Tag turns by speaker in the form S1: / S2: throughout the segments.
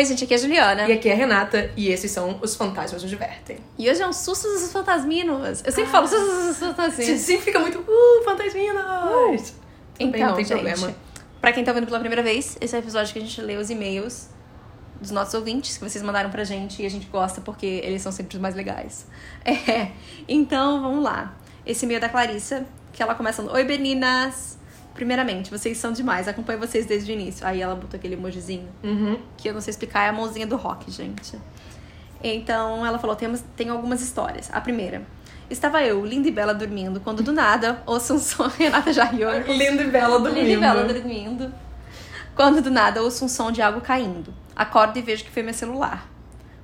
S1: Oi, gente, aqui é a Juliana.
S2: E aqui é a Renata, e esses são os Fantasmas Nos Divertem.
S1: E hoje é um susto dos fantasminos. Eu sempre ah, falo susto dos fantasminos.
S2: Sim, fica muito, uh, fantasminos! Uh.
S1: Então, bem, não tem gente, problema. Pra quem tá ouvindo pela primeira vez, esse é o episódio que a gente lê os e-mails dos nossos ouvintes que vocês mandaram pra gente e a gente gosta porque eles são sempre os mais legais. É, então vamos lá. Esse e-mail é da Clarissa, que ela começa Oi, meninas! Primeiramente, vocês são demais, acompanho vocês desde o início. Aí ela botou aquele emojizinho,
S2: uhum.
S1: que eu não sei explicar, é a mãozinha do rock, gente. Então ela falou: temos, tem algumas histórias. A primeira. Estava eu, linda e bela, dormindo, quando do nada ouço um som. Renata já riu.
S2: linda e bela dormindo.
S1: Linda e bela dormindo. Quando do nada ouço um som de algo caindo. Acordo e vejo que foi meu celular.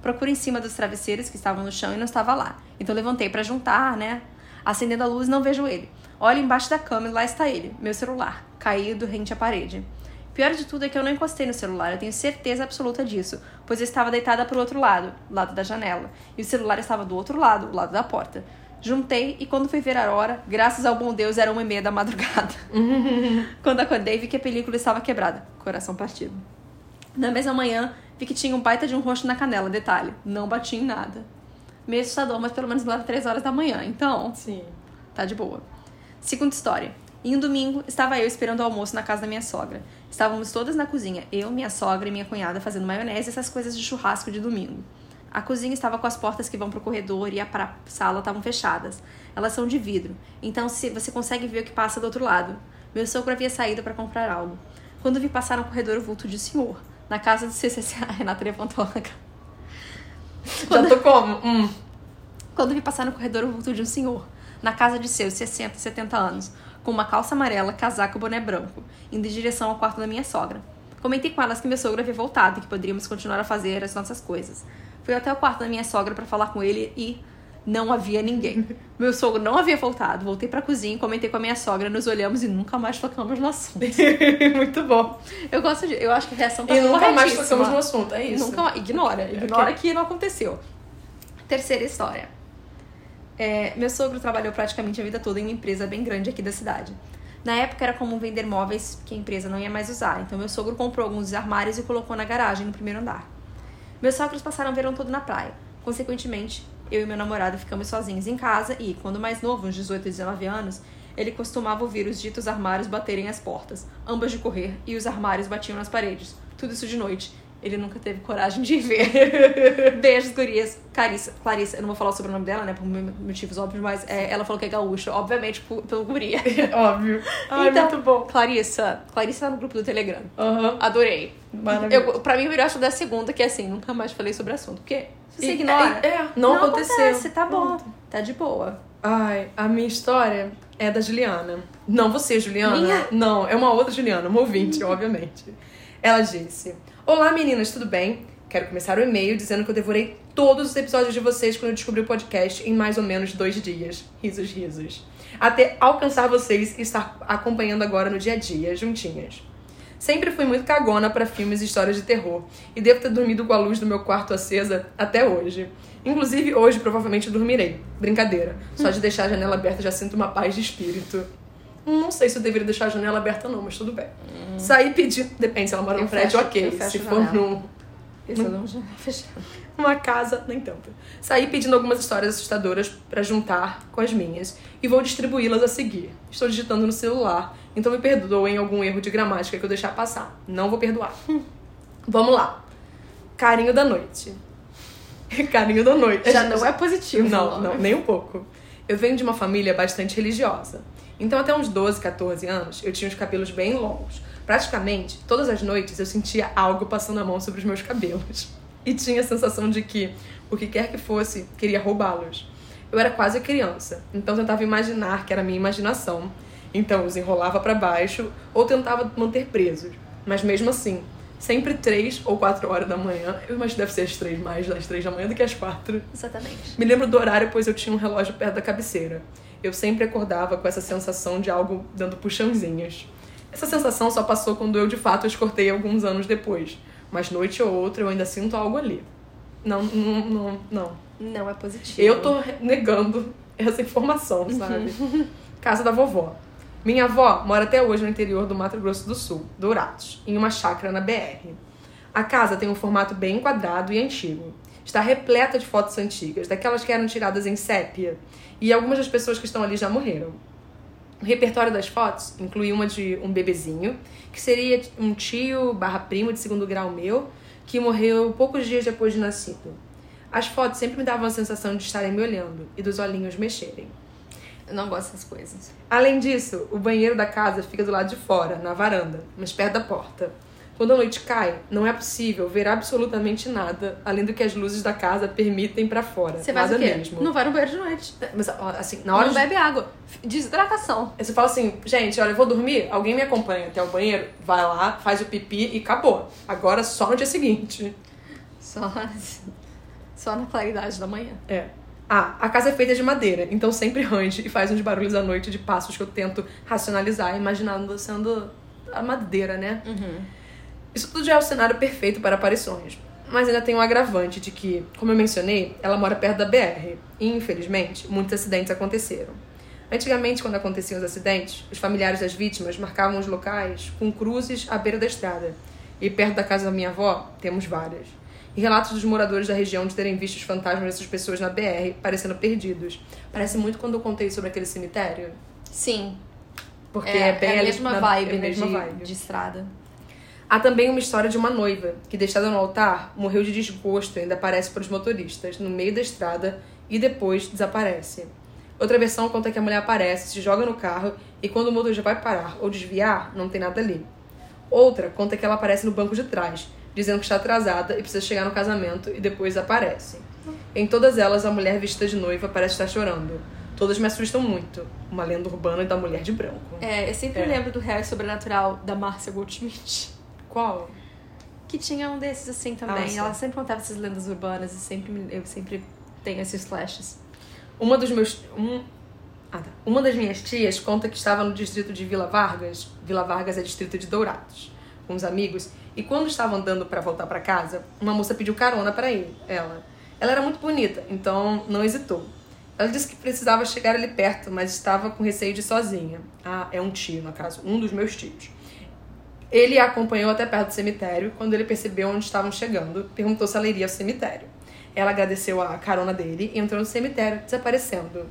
S1: Procuro em cima dos travesseiros que estavam no chão e não estava lá. Então levantei para juntar, né? Acendendo a luz, não vejo ele. Olho embaixo da cama e lá está ele, meu celular, caído rente à parede. Pior de tudo é que eu não encostei no celular, eu tenho certeza absoluta disso, pois eu estava deitada para o outro lado, lado da janela, e o celular estava do outro lado, lado da porta. Juntei e quando fui ver a hora, graças ao bom Deus, era uma e meia da madrugada. quando acordei, vi que a película estava quebrada, coração partido. Na mesma manhã, vi que tinha um baita de um roxo na canela, detalhe, não bati em nada. Meio assustador, mas pelo menos lá três horas da manhã, então...
S2: Sim.
S1: Tá de boa. Segunda história. Em um domingo, estava eu esperando o almoço na casa da minha sogra. Estávamos todas na cozinha, eu, minha sogra e minha cunhada fazendo maionese e essas coisas de churrasco de domingo. A cozinha estava com as portas que vão para o corredor e a pra sala estavam fechadas. Elas são de vidro, então se você consegue ver o que passa do outro lado. Meu sogro havia saído para comprar algo. Quando vi passar no corredor o vulto de senhor, na casa do CCC, a Renata levantou a
S2: Já tô como? Hum.
S1: Quando vi passar no corredor o vulto de um senhor, na casa de seus 60, 70 anos, com uma calça amarela, casaco e boné branco, indo em direção ao quarto da minha sogra. Comentei com elas que meu sogro havia voltado e que poderíamos continuar a fazer as nossas coisas. Fui até o quarto da minha sogra para falar com ele e não havia ninguém. Meu sogro não havia voltado. Voltei pra cozinha, comentei com a minha sogra, nos olhamos e nunca mais tocamos no assunto.
S2: Muito bom.
S1: Eu gosto de. Eu acho que a reação tá
S2: E nunca mais tocamos no assunto, é isso.
S1: Nunca Ignora. Ignora okay. que não aconteceu. Terceira história. É, meu sogro trabalhou praticamente a vida toda em uma empresa bem grande aqui da cidade. Na época era comum vender móveis que a empresa não ia mais usar, então meu sogro comprou alguns armários e colocou na garagem no primeiro andar. Meus sogros passaram o verão todo na praia. Consequentemente, eu e meu namorado ficamos sozinhos em casa e, quando mais novo, uns 18 e 19 anos, ele costumava ouvir os ditos armários baterem as portas, ambas de correr, e os armários batiam nas paredes. Tudo isso de noite, ele nunca teve coragem de ver. Beijos, gurias. Clarissa, Clarissa, eu não vou falar sobre o nome dela, né, por motivos óbvios, mas é, ela falou que é gaúcha, obviamente pelo guria.
S2: Óbvio. Ai, então, muito bom.
S1: Clarissa, Clarissa tá no grupo do Telegram.
S2: Uhum.
S1: Adorei.
S2: Maravilhoso.
S1: Eu, pra mim, o melhor acho da segunda, que é assim, nunca mais falei sobre o assunto. Porque você e, ignora,
S2: é, é, não, não aconteceu. Acontece,
S1: tá bom. Tá de boa.
S2: Ai, a minha história é da Juliana. Não você, Juliana.
S1: Minha?
S2: Não, é uma outra Juliana, uma ouvinte, obviamente. Ela disse: Olá meninas, tudo bem? Quero começar o e-mail dizendo que eu devorei todos os episódios de vocês quando eu descobri o podcast em mais ou menos dois dias. Risos, risos. Até alcançar vocês e estar acompanhando agora no dia a dia, juntinhas. Sempre fui muito cagona para filmes e histórias de terror e devo ter dormido com a luz do meu quarto acesa até hoje. Inclusive, hoje provavelmente dormirei. Brincadeira. Só de deixar a janela aberta já sinto uma paz de espírito. Não sei se eu deveria deixar a janela aberta, não, mas tudo bem. Hum. Sair pedindo. Depende, se ela mora no prédio, ok. Se for num.
S1: Isso não.
S2: Uma casa, nem tanto. Saí pedindo algumas histórias assustadoras para juntar com as minhas e vou distribuí-las a seguir. Estou digitando no celular, então me perdoem algum erro de gramática que eu deixar passar. Não vou perdoar. Vamos lá. Carinho da noite. Carinho da noite.
S1: Já não é positivo.
S2: Não, não, nem um pouco. Eu venho de uma família bastante religiosa. Então, até uns 12, 14 anos, eu tinha os cabelos bem longos. Praticamente, todas as noites eu sentia algo passando a mão sobre os meus cabelos. E tinha a sensação de que, o que quer que fosse, queria roubá-los. Eu era quase criança, então tentava imaginar que era minha imaginação. Então os enrolava para baixo ou tentava manter presos. Mas mesmo assim, sempre três ou quatro horas da manhã. Eu imagino que deve ser as três mais das três da manhã do que as quatro.
S1: Exatamente.
S2: Me lembro do horário, pois eu tinha um relógio perto da cabeceira eu sempre acordava com essa sensação de algo dando puxãozinhas. Essa sensação só passou quando eu de fato as cortei alguns anos depois, mas noite ou outra eu ainda sinto algo ali. Não, não, não, não.
S1: Não é positivo.
S2: Eu tô negando essa informação, sabe? Casa da vovó. Minha avó mora até hoje no interior do Mato Grosso do Sul, Dourados, em uma chácara na BR. A casa tem um formato bem quadrado e antigo. Está repleta de fotos antigas, daquelas que eram tiradas em sépia, e algumas das pessoas que estão ali já morreram. O repertório das fotos inclui uma de um bebezinho, que seria um tio barra primo de segundo grau meu, que morreu poucos dias depois de nascido. As fotos sempre me davam a sensação de estarem me olhando e dos olhinhos mexerem.
S1: Eu não gosto dessas coisas.
S2: Além disso, o banheiro da casa fica do lado de fora, na varanda, mas perto da porta. Quando a noite cai, não é possível ver absolutamente nada, além do que as luzes da casa permitem para fora.
S1: Você
S2: nada
S1: faz o quê?
S2: mesmo.
S1: Não vai no banheiro de noite.
S2: Mas ó, assim, na hora
S1: Não
S2: de...
S1: bebe água. Desidratação.
S2: Aí Você fala assim, gente, olha, eu vou dormir, alguém me acompanha até o banheiro, vai lá, faz o pipi e acabou. Agora só no dia seguinte.
S1: Só, só na claridade da manhã.
S2: É. Ah, a casa é feita de madeira, então sempre range e faz uns barulhos à noite de passos que eu tento racionalizar, imaginando sendo a madeira, né? Isso tudo já é o cenário perfeito para aparições. Mas ainda tem um agravante de que, como eu mencionei, ela mora perto da BR. E, infelizmente, muitos acidentes aconteceram. Antigamente, quando aconteciam os acidentes, os familiares das vítimas marcavam os locais com cruzes à beira da estrada. E perto da casa da minha avó, temos várias. E relatos dos moradores da região de terem visto os fantasmas dessas pessoas na BR, parecendo perdidos. Parece muito quando eu contei sobre aquele cemitério.
S1: Sim.
S2: Porque
S1: é,
S2: é, bem
S1: é a
S2: ali
S1: mesma
S2: na-
S1: vibe,
S2: é a mesma
S1: de,
S2: vibe.
S1: de estrada.
S2: Há também uma história de uma noiva que, deixada no altar, morreu de desgosto e ainda aparece para os motoristas no meio da estrada e depois desaparece. Outra versão conta que a mulher aparece, se joga no carro e quando o motorista vai parar ou desviar, não tem nada ali. Outra conta que ela aparece no banco de trás, dizendo que está atrasada e precisa chegar no casamento e depois aparece. Em todas elas, a mulher vestida de noiva parece estar chorando. Todas me assustam muito. Uma lenda urbana da mulher de branco.
S1: É, eu sempre
S2: É.
S1: lembro do Real e Sobrenatural da Márcia Goldschmidt.
S2: Qual?
S1: Que tinha um desses assim também.
S2: sim.
S1: Ela sempre contava essas lendas urbanas e sempre, eu sempre tenho esses flashes.
S2: Uma dos meus. Um... Ah, tá. Uma das minhas tias conta que estava no distrito de Vila Vargas. Vila Vargas é distrito de Dourados. Com uns amigos. E quando estavam andando para voltar para casa, uma moça pediu carona para ele, ela. Ela era muito bonita, então não hesitou. Ela disse que precisava chegar ali perto, mas estava com receio de ir sozinha. Ah, é um tio, no caso, um dos meus tios. Ele a acompanhou até perto do cemitério. Quando ele percebeu onde estavam chegando, perguntou se ela iria ao cemitério. Ela agradeceu a carona dele e entrou no cemitério, desaparecendo.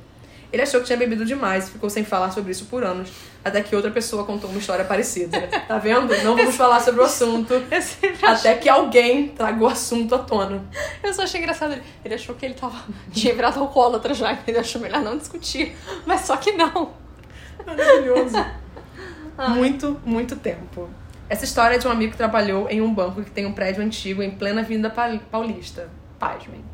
S2: Ele achou que tinha bebido demais e ficou sem falar sobre isso por anos, até que outra pessoa contou uma história parecida. Tá vendo? Não vamos falar sobre o assunto até que alguém traga o assunto à tona.
S1: eu só achei engraçado. Ele, ele achou que ele tava, tinha virado alcoólatra já, então ele achou melhor não discutir. Mas só que não.
S2: Maravilhoso. Muito, muito tempo. Essa história é de um amigo que trabalhou em um banco que tem um prédio antigo em plena Avenida Pa- Paulista. Pasmem.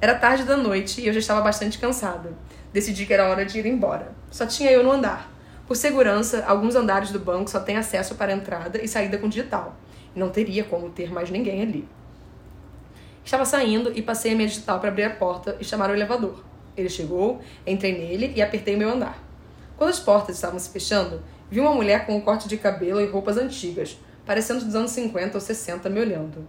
S2: Era tarde da noite e eu já estava bastante cansada. Decidi que era hora de ir embora. Só tinha eu no andar. Por segurança, alguns andares do banco só têm acesso para entrada e saída com digital. E não teria como ter mais ninguém ali. Estava saindo e passei a minha digital para abrir a porta e chamar o elevador. Ele chegou, entrei nele e apertei o meu andar. Quando as portas estavam se fechando, vi uma mulher com um corte de cabelo e roupas antigas, parecendo dos anos 50 ou 60, me olhando.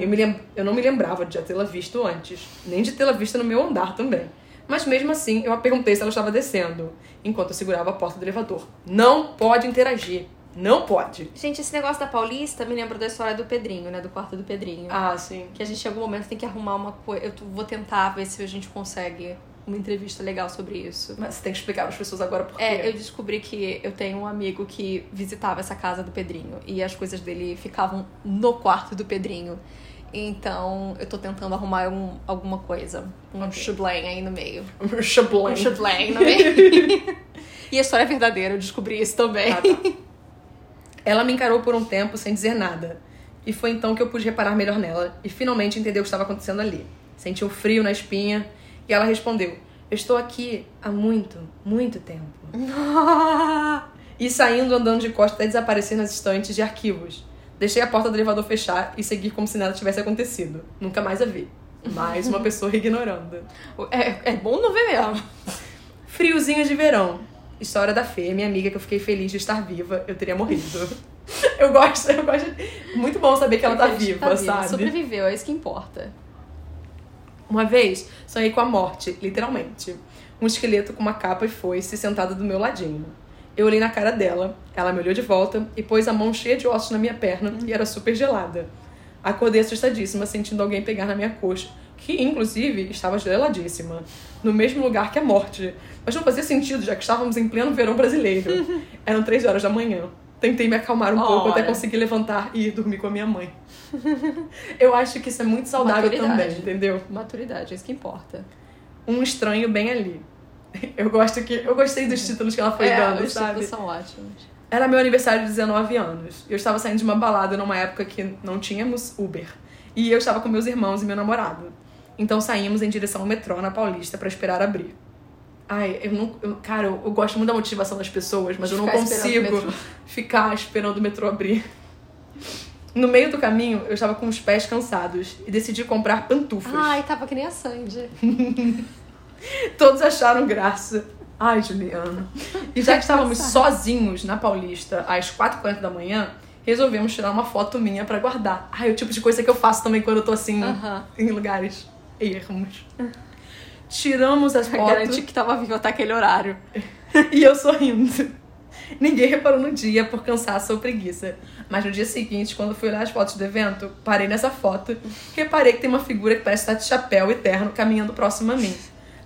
S2: Eu, me lem- eu não me lembrava de já tê-la visto antes, nem de tê-la visto no meu andar também. Mas mesmo assim, eu a perguntei se ela estava descendo, enquanto eu segurava a porta do elevador. Não pode interagir. Não pode.
S1: Gente, esse negócio da Paulista me lembra da história do Pedrinho, né? Do quarto do Pedrinho.
S2: Ah, sim.
S1: Que a gente em algum momento tem que arrumar uma coisa. Eu vou tentar ver se a gente consegue uma entrevista legal sobre isso.
S2: Mas você tem que explicar para as pessoas agora por quê.
S1: É, eu descobri que eu tenho um amigo que visitava essa casa do Pedrinho e as coisas dele ficavam no quarto do Pedrinho. Então, eu tô tentando arrumar um, alguma coisa. Um
S2: Ok.
S1: chublém aí no meio.
S2: Um chablé.
S1: Um chublém no meio. e a história é verdadeira, eu descobri isso também.
S2: Ah, tá. Ela me encarou por um tempo sem dizer nada. E foi então que eu pude reparar melhor nela e finalmente entender o que estava acontecendo ali. Senti um frio na espinha e ela respondeu: Eu estou aqui há muito, muito tempo. E saindo andando de costas até desaparecer nas estantes de arquivos. Deixei a porta do elevador fechar e segui como se nada tivesse acontecido. Nunca mais a vi. Mais uma pessoa ignorando.
S1: É, é bom não ver mesmo.
S2: Friozinho de verão. História da Fê, minha amiga que eu fiquei feliz de estar viva. Eu teria morrido. Eu gosto, eu gosto. Muito bom saber que ela tá viva, sabe?
S1: Sobreviveu, é isso que importa.
S2: Uma vez, sonhei com a morte, literalmente. Um esqueleto com uma capa e foice sentado do meu ladinho. Eu olhei na cara dela, ela me olhou de volta e pôs a mão cheia de ossos na minha perna e era super gelada. Acordei assustadíssima, sentindo alguém pegar na minha coxa, que inclusive estava geladíssima, no mesmo lugar que a morte. Mas não fazia sentido, já que estávamos em pleno verão brasileiro. Eram três horas da manhã. Tentei me acalmar um pouco até conseguir levantar e ir dormir com a minha mãe. Eu acho que isso é muito saudável
S1: Maturidade.
S2: também, entendeu?
S1: Maturidade, é isso que importa.
S2: Um estranho bem ali. Eu gosto que. Eu gostei dos títulos que ela foi
S1: é,
S2: dando,
S1: os
S2: sabe?
S1: títulos são ótimos.
S2: Era meu aniversário de 19 anos. Eu estava saindo de uma balada numa época que não tínhamos Uber. E eu estava com meus irmãos e meu namorado. Então saímos em direção ao metrô na Paulista para esperar abrir. Ai, eu não. eu- cara, eu, eu gosto muito da motivação das pessoas, mas
S1: De
S2: eu não
S1: esperando
S2: consigo
S1: metrô.
S2: ficar esperando o metrô abrir. No meio do caminho, eu estava com os pés cansados e decidi comprar pantufas.
S1: Ai, tava que nem a Sandy.
S2: Todos acharam graça. Ai, Juliana. E já que estávamos sozinhos na Paulista às 4h40 da manhã, resolvemos tirar uma foto minha pra guardar. Ai, é o tipo de coisa que eu faço também quando eu tô assim
S1: Aham.
S2: em lugares ermos. Tiramos as fotos
S1: garantir que tava vivo até aquele horário.
S2: e eu sorrindo. Ninguém reparou no dia por cansaço ou preguiça. Mas no dia seguinte, quando fui olhar as fotos do evento, parei nessa foto reparei que tem uma figura que parece estar de chapéu eterno caminhando próximo a mim.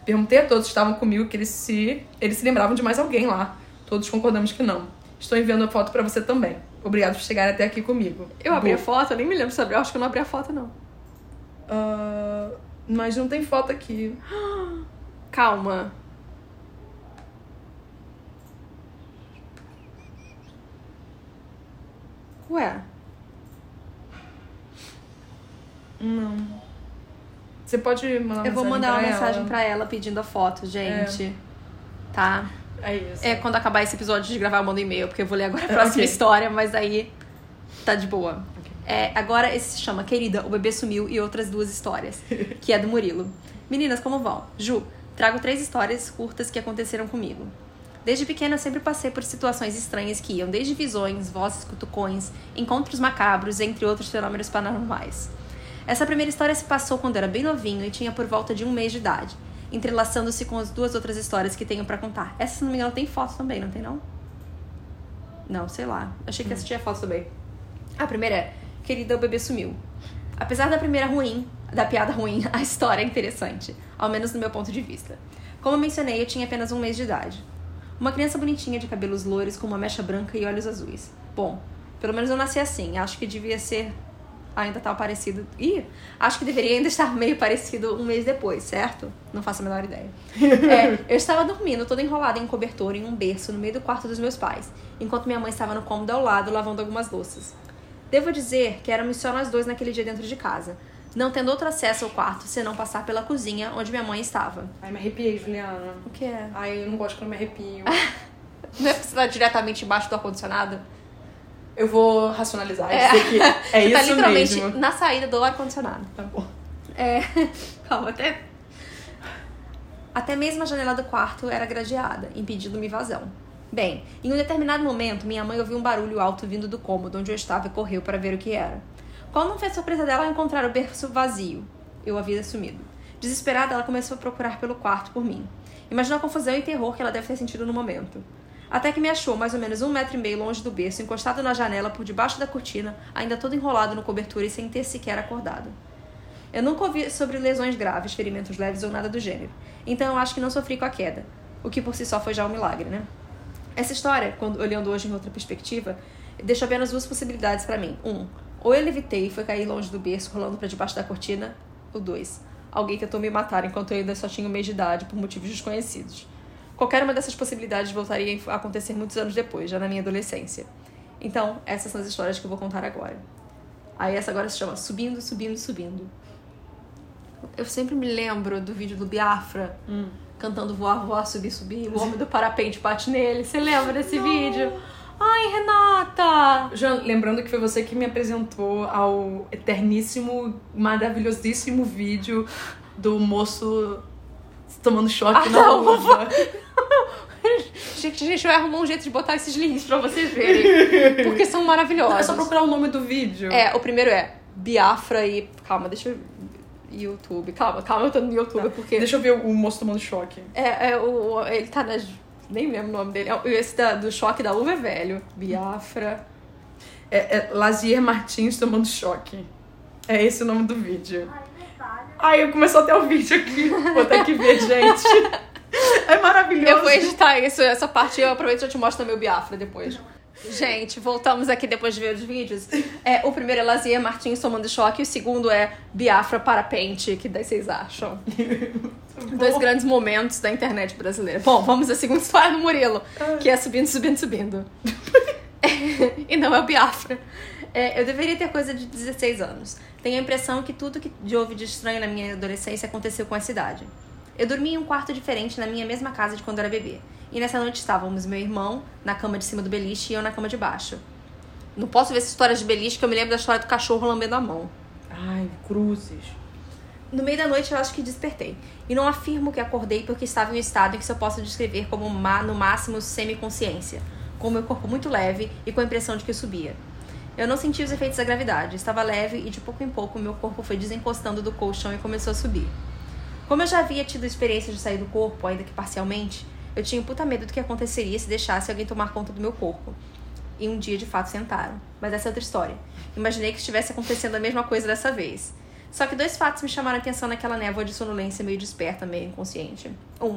S2: Perguntei a todos que estavam comigo que eles se, eles se lembravam de mais alguém lá. Todos concordamos que não. Estou enviando a foto pra você também. Obrigado por chegar até aqui comigo.
S1: Eu abri a
S2: Bu.
S1: foto, eu nem me lembro se abri. Eu acho que eu não abri a foto, não.
S2: Ah, mas não tem foto aqui.
S1: Calma. Ué,
S2: Não. Você pode mandar uma
S1: eu vou mandar uma mensagem
S2: ela?
S1: pra ela pedindo a foto, gente. Tá?
S2: É isso.
S1: É quando acabar esse episódio de gravar, eu mando um e-mail, porque eu vou ler agora a próxima
S2: Ok.
S1: história, mas aí tá de boa. É, agora esse se chama Querida, o bebê sumiu e outras duas histórias, que é do Murilo. Meninas, como vão? Ju, trago três histórias curtas que aconteceram comigo. Desde pequena sempre passei por situações estranhas que iam desde visões, vozes, cutucões, encontros macabros, entre outros fenômenos paranormais. Essa primeira história se passou quando era bem novinho e tinha por volta de um mês de idade, entrelaçando-se com as duas outras histórias que tenho pra contar. Essa, se não me engano, tem foto também, não tem não? Não, sei lá. Achei que essa tinha foto também. A primeira é, querida, o bebê sumiu. Apesar da primeira ruim, da piada ruim, a história é interessante, ao menos no meu ponto de vista. Como eu mencionei, eu tinha apenas um mês de idade. Uma criança bonitinha de cabelos loiros com uma mecha branca e olhos azuis. Bom, pelo menos eu nasci assim. Acho que devia ser ainda tá parecido. Ih, acho que deveria ainda estar meio parecido um mês depois, certo? Não faço a menor ideia. É, eu estava dormindo, toda enrolada em um cobertor, em um berço, no meio do quarto dos meus pais, enquanto minha mãe estava no cômodo ao lado, lavando algumas louças. Devo dizer que éramos só nós dois naquele dia dentro de casa, não tendo outro acesso ao quarto senão passar pela cozinha onde minha mãe estava.
S2: Ai, me arrepiei, Juliana.
S1: O que é?
S2: Ai, eu não gosto quando me arrepio.
S1: Não é porque você tá diretamente embaixo do ar-condicionado?
S2: Eu vou racionalizar.
S1: É.
S2: É, dizer que é
S1: Você
S2: isso
S1: tá literalmente
S2: mesmo.
S1: na saída do ar-condicionado.
S2: Tá bom.
S1: É. Calma, até. Até mesmo a janela do quarto era gradeada, impedindo-me vazão. Bem, em um determinado momento, minha mãe ouviu um barulho alto vindo do cômodo onde eu estava e correu para ver o que era. Qual não foi a surpresa dela ao encontrar o berço vazio? Eu havia sumido. Desesperada, ela começou a procurar pelo quarto por mim. Imagina a confusão e terror que ela deve ter sentido no momento. Até que me achou mais ou menos um metro e meio longe do berço, encostado na janela por debaixo da cortina, ainda todo enrolado no cobertor e sem ter sequer acordado. Eu nunca ouvi sobre lesões graves, ferimentos leves ou nada do gênero. Então eu acho que não sofri com a queda. O que por si só foi já um milagre, né? Essa história, quando olhando hoje em outra perspectiva, deixa apenas duas possibilidades pra mim. Um, ou eu levitei e foi cair longe do berço, rolando pra debaixo da cortina. Ou dois, alguém tentou me matar enquanto eu ainda só tinha um mês de idade por motivos desconhecidos. Qualquer uma dessas possibilidades voltaria a acontecer muitos anos depois, já na minha adolescência. Então, essas são as histórias que eu vou contar agora. Aí essa agora se chama Subindo, Subindo, Subindo. Eu sempre me lembro do vídeo do Biafra cantando voar, voar, subir, subir. O homem do parapente bate nele. Você lembra desse vídeo? Ai, Renata!
S2: Já lembrando que foi você que me apresentou ao eterníssimo, maravilhosíssimo vídeo do moço tomando choque
S1: Ah,
S2: na
S1: não.
S2: uva.
S1: Gente, gente, eu arrumou um jeito de botar esses links pra vocês verem. Porque são maravilhosos.
S2: É só procurar o nome do vídeo.
S1: É, o primeiro é Biafra e. Calma, deixa eu. YouTube. Calma, calma, eu tô no YouTube porque.
S2: Deixa eu ver o moço tomando choque.
S1: É, é o, ele tá nas. Nem lembro o nome dele. É Esse da- do choque da uva é velho. Biafra.
S2: É, é Lazier Martins tomando choque. É esse o nome do vídeo. Ai, começou até o vídeo aqui. Vou ter que ver, gente. É maravilhoso.
S1: Eu vou editar isso, essa parte eu aproveito e eu te mostro no meu Biafra depois. Gente, voltamos aqui depois de ver os vídeos. É, o primeiro é Lazia Martins tomando choque e o segundo é Biafra Parapente. que daí vocês acham? Dois grandes momentos da internet brasileira. Bom, vamos à segunda história do Murilo, que é subindo, subindo, subindo. e não é o Biafra. É, eu deveria ter coisa de 16 anos. Tenho a impressão que tudo que houve de estranho na minha adolescência aconteceu com essa idade. Eu dormia em um quarto diferente na minha mesma casa de quando era bebê. E nessa noite estávamos meu irmão na cama de cima do beliche e eu na cama de baixo. Não posso ver essa história de beliche que eu me lembro da história do cachorro lambendo a mão.
S2: Ai, cruzes.
S1: No meio da noite eu acho que despertei. E não afirmo que acordei porque estava em um estado em que só posso descrever como má, no máximo semiconsciência, com meu corpo muito leve e com a impressão de que eu subia. Eu não senti os efeitos da gravidade, estava leve e de pouco em pouco meu corpo foi desencostando do colchão e começou a subir. Como eu já havia tido experiência de sair do corpo, ainda que parcialmente, eu tinha puta medo do que aconteceria se deixasse alguém tomar conta do meu corpo. E um dia de fato sentaram. Mas essa é outra história. Imaginei que estivesse acontecendo a mesma coisa dessa vez. Só que dois fatos me chamaram a atenção naquela névoa de sonolência meio desperta, meio inconsciente. Um,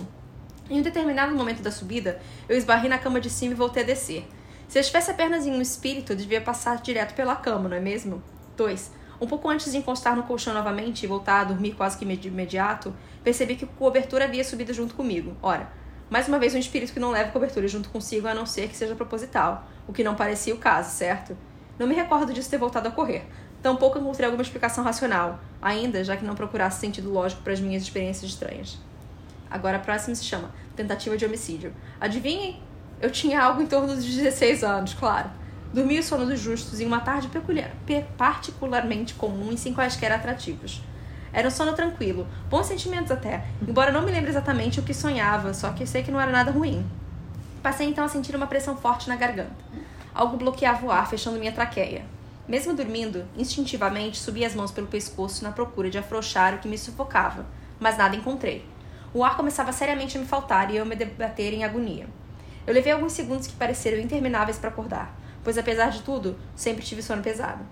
S1: em um determinado momento da subida, eu esbarrei na cama de cima e voltei a descer. Se eu estivesse apenas em um espírito, eu devia passar direto pela cama, não é mesmo? 2. Um pouco antes de encostar no colchão novamente e voltar a dormir quase que de imediato, percebi que a cobertura havia subido junto comigo. Ora, mais uma vez um espírito que não leva cobertura junto consigo, a não ser que seja proposital, o que não parecia o caso, certo? Não me recordo disso ter voltado a correr. Tampouco encontrei alguma explicação racional, ainda já que não procurasse sentido lógico para as minhas experiências estranhas. Agora a próxima se chama Tentativa de Homicídio. Adivinhem? Eu tinha algo em torno dos 16 anos, claro. Dormi o sono dos justos em uma tarde peculiar, particularmente comum e sem quaisquer atrativos. Era um sono tranquilo, bons sentimentos até, embora não me lembre exatamente o que sonhava, só que sei que não era nada ruim. Passei então a sentir uma pressão forte na garganta. Algo bloqueava o ar, fechando minha traqueia. Mesmo dormindo, instintivamente subi as mãos pelo pescoço na procura de afrouxar o que me sufocava, mas nada encontrei. O ar começava seriamente a me faltar e eu me debater em agonia. Eu levei alguns segundos que pareceram intermináveis para acordar, pois apesar de tudo, sempre tive sono pesado.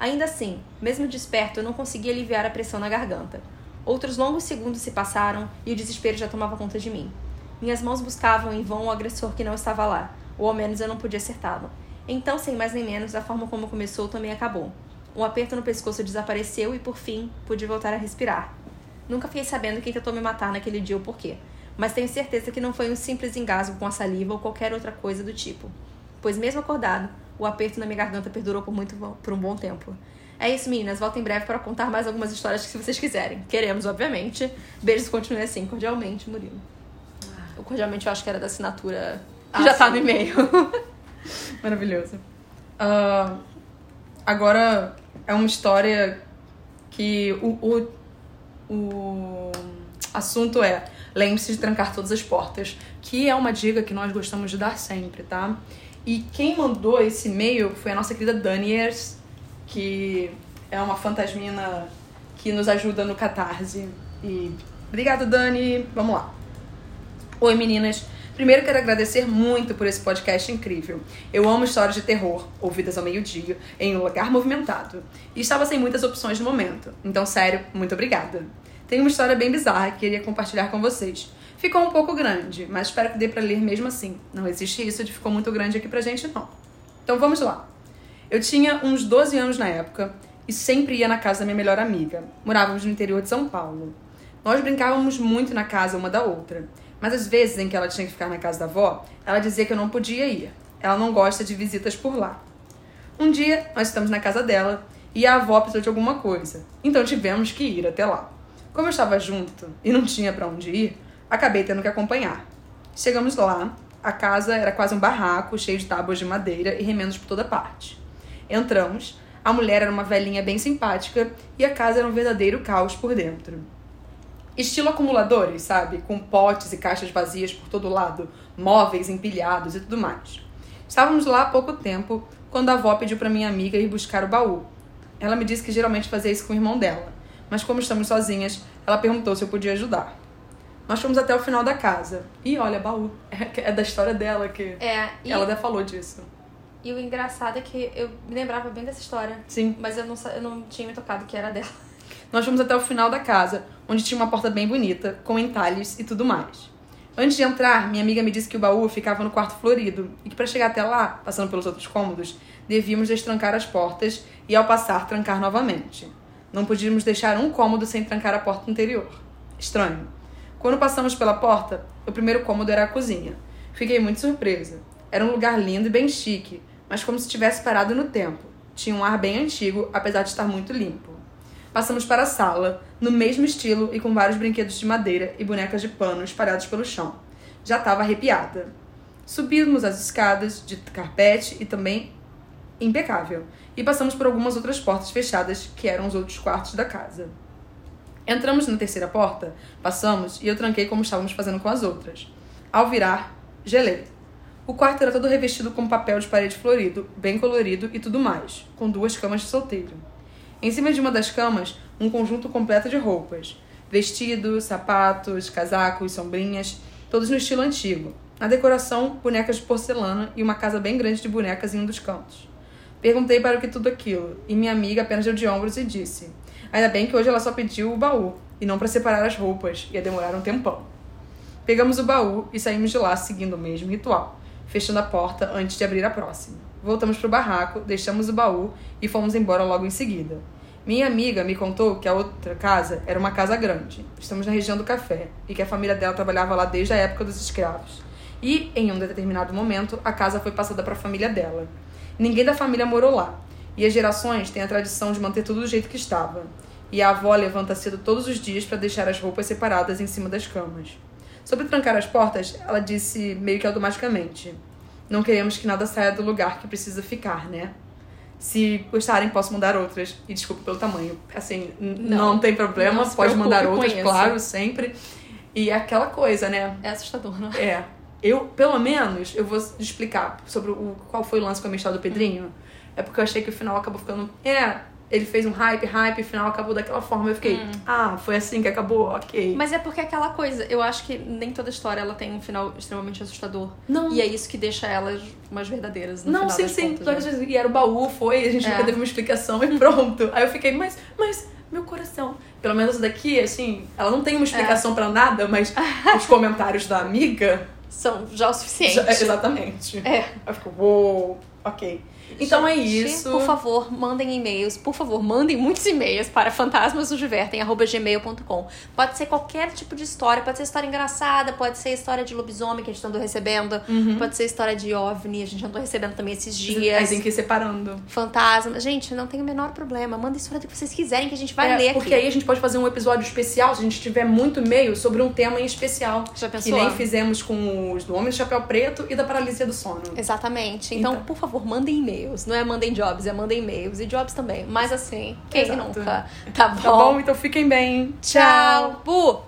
S1: Ainda assim, mesmo desperto, eu não conseguia aliviar a pressão na garganta. Outros longos segundos se passaram e o desespero já tomava conta de mim. Minhas mãos buscavam em vão o agressor que não estava lá, ou ao menos eu não podia acertá-lo. Então, sem mais nem menos, a forma como começou também acabou. Um aperto no pescoço desapareceu e, por fim, pude voltar a respirar. Nunca fiquei sabendo quem tentou me matar naquele dia ou por quê, mas tenho certeza que não foi um simples engasgo com a saliva ou qualquer outra coisa do tipo. Pois, mesmo acordado, o aperto na minha garganta perdurou por, muito, por um bom tempo. É isso, meninas. Volto em breve para contar mais algumas histórias que se vocês quiserem. Queremos, obviamente. Beijos continue assim. Cordialmente, Murilo. O cordialmente eu acho que era da assinatura que ah, já sim. tá no e-mail.
S2: Maravilhoso. Uh, agora é uma história que o, o, o assunto é lembre-se de trancar todas as portas, que é uma dica que nós gostamos de dar sempre, tá? E quem mandou esse e-mail foi a nossa querida Daniers, que é uma fantasmina que nos ajuda no Catarse. E obrigada, Dani. Vamos lá. Oi, meninas. Primeiro quero agradecer muito por esse podcast incrível. Eu amo histórias de terror, ouvidas ao meio-dia, em um lugar movimentado. E estava sem muitas opções no momento. Então, sério, muito obrigada. Tenho uma história bem bizarra que queria compartilhar com vocês. Ficou um pouco grande, mas espero que dê para ler mesmo assim. Não existe isso de ficou muito grande aqui pra gente, não. Então vamos lá. Eu tinha uns 12 anos na época e sempre ia na casa da minha melhor amiga. Morávamos no interior de São Paulo. Nós brincávamos muito na casa uma da outra, mas às vezes em que ela tinha que ficar na casa da avó, ela dizia que eu não podia ir. Ela não gosta de visitas por lá. Um dia, nós estamos na casa dela e a avó precisou de alguma coisa, então tivemos que ir até lá. Como eu estava junto e não tinha para onde ir, acabei tendo que acompanhar. Chegamos lá, a casa era quase um barraco, cheio de tábuas de madeira e remendos por toda parte. Entramos, a mulher era uma velhinha bem simpática e a casa era um verdadeiro caos por dentro. Estilo acumuladores, sabe? Com potes e caixas vazias por todo lado, móveis empilhados e tudo mais. Estávamos lá há pouco tempo quando a avó pediu para minha amiga ir buscar o baú. Ela me disse que geralmente fazia isso com o irmão dela, mas como estamos sozinhas, ela perguntou se eu podia ajudar. Nós fomos até o final da casa. E olha, baú. É, da história dela que.
S1: É.
S2: E... Ela até falou disso.
S1: E o engraçado é que eu me lembrava bem dessa história.
S2: Sim.
S1: Mas eu não, eu não tinha me tocado que era dela.
S2: Nós fomos até o final da casa, onde tinha uma porta bem bonita, com entalhes e tudo mais. Antes de entrar, minha amiga me disse que o baú ficava no quarto florido e que para chegar até lá, passando pelos outros cômodos, devíamos destrancar as portas e ao passar trancar novamente. Não podíamos deixar um cômodo sem trancar a porta interior. Estranho. Quando passamos pela porta, o primeiro cômodo era a cozinha. Fiquei muito surpresa. Era um lugar lindo e bem chique, mas como se tivesse parado no tempo. Tinha um ar bem antigo, apesar de estar muito limpo. Passamos para a sala, no mesmo estilo e com vários brinquedos de madeira e bonecas de pano espalhados pelo chão. Já estava arrepiada. Subimos as escadas de carpete e também impecável, e passamos por algumas outras portas fechadas que eram os outros quartos da casa. Entramos na terceira porta, passamos e eu tranquei como estávamos fazendo com as outras. Ao virar, gelei. O quarto era todo revestido com papel de parede florido, bem colorido e tudo mais, com duas camas de solteiro. Em cima de uma das camas, um conjunto completo de roupas: vestidos, sapatos, casacos, sombrinhas, todos no estilo antigo. Na decoração, bonecas de porcelana e uma casa bem grande de bonecas em um dos cantos. Perguntei para o que tudo aquilo, e minha amiga apenas deu de ombros e disse: Ainda bem que hoje ela só pediu o baú, e não para separar as roupas, ia demorar um tempão. Pegamos o baú e saímos de lá seguindo o mesmo ritual, fechando a porta antes de abrir a próxima. Voltamos para o barraco, deixamos o baú e fomos embora logo em seguida. Minha amiga me contou que a outra casa era uma casa grande. Estamos na região do café e que a família dela trabalhava lá desde a época dos escravos. E, em um determinado momento, a casa foi passada para a família dela. Ninguém da família morou lá. E as gerações têm a tradição de manter tudo do jeito que estava. E a avó levanta cedo todos os dias para deixar as roupas separadas em cima das camas. Sobre trancar as portas, ela disse meio que automaticamente: Não queremos que nada saia do lugar que precisa ficar, né? Se gostarem, posso mandar outras. E desculpa pelo tamanho. Assim, não,
S1: Não.
S2: tem problema,
S1: Não
S2: pode mandar outras, claro, sempre. E é aquela coisa, né?
S1: É assustador, não?
S2: É. Eu, pelo menos, eu vou explicar sobre o, qual foi o lance com a minha história do Pedrinho. É porque eu achei que o final acabou ficando. É, ele fez um hype, hype, e o final acabou daquela forma. Eu fiquei, ah, foi assim que acabou, ok.
S1: Mas é porque é aquela coisa, eu acho que nem toda história ela tem um final extremamente assustador.
S2: Não.
S1: E é isso que deixa elas mais verdadeiras no
S2: Não,
S1: final
S2: sim, sim.
S1: contas, né?
S2: E era o baú, foi, a gente
S1: É.
S2: nunca teve uma explicação e pronto. Aí eu fiquei, mas, mas, meu coração. Pelo menos daqui, assim, ela não tem uma explicação pra nada, mas os comentários da amiga.
S1: São já o suficiente.
S2: já- exatamente.
S1: É.
S2: Aí eu fico, uou, ok. Então é
S1: Gente,
S2: isso.
S1: Por favor, mandem e-mails. Por favor, mandem muitos e-mails para fantasmasnosdivertem.gmail.com. Pode ser qualquer tipo de história. Pode ser história engraçada, pode ser história de lobisomem que a gente andou recebendo.
S2: Uhum.
S1: Pode ser história de OVNI, a gente andou recebendo também esses
S2: Aí
S1: dias.
S2: tem que ir separando.
S1: Fantasma. Gente, não tem o menor problema. Manda a história que vocês quiserem que a gente vai
S2: É,
S1: ler
S2: porque
S1: aqui.
S2: aí a gente pode fazer um episódio especial, se a gente tiver muito e-mail, sobre um tema em especial.
S1: Já
S2: Que
S1: pensou?
S2: nem fizemos com os do Homem de Chapéu Preto e da Paralisia do Sono.
S1: Exatamente. Então,
S2: Então.
S1: por favor, mandem e-mails. Não é mandem jobs, é mandem e-mails. E jobs também. Mas assim, quem
S2: Exato.
S1: nunca? Tá bom?
S2: Tá bom? Então fiquem bem.
S1: Tchau. Bu!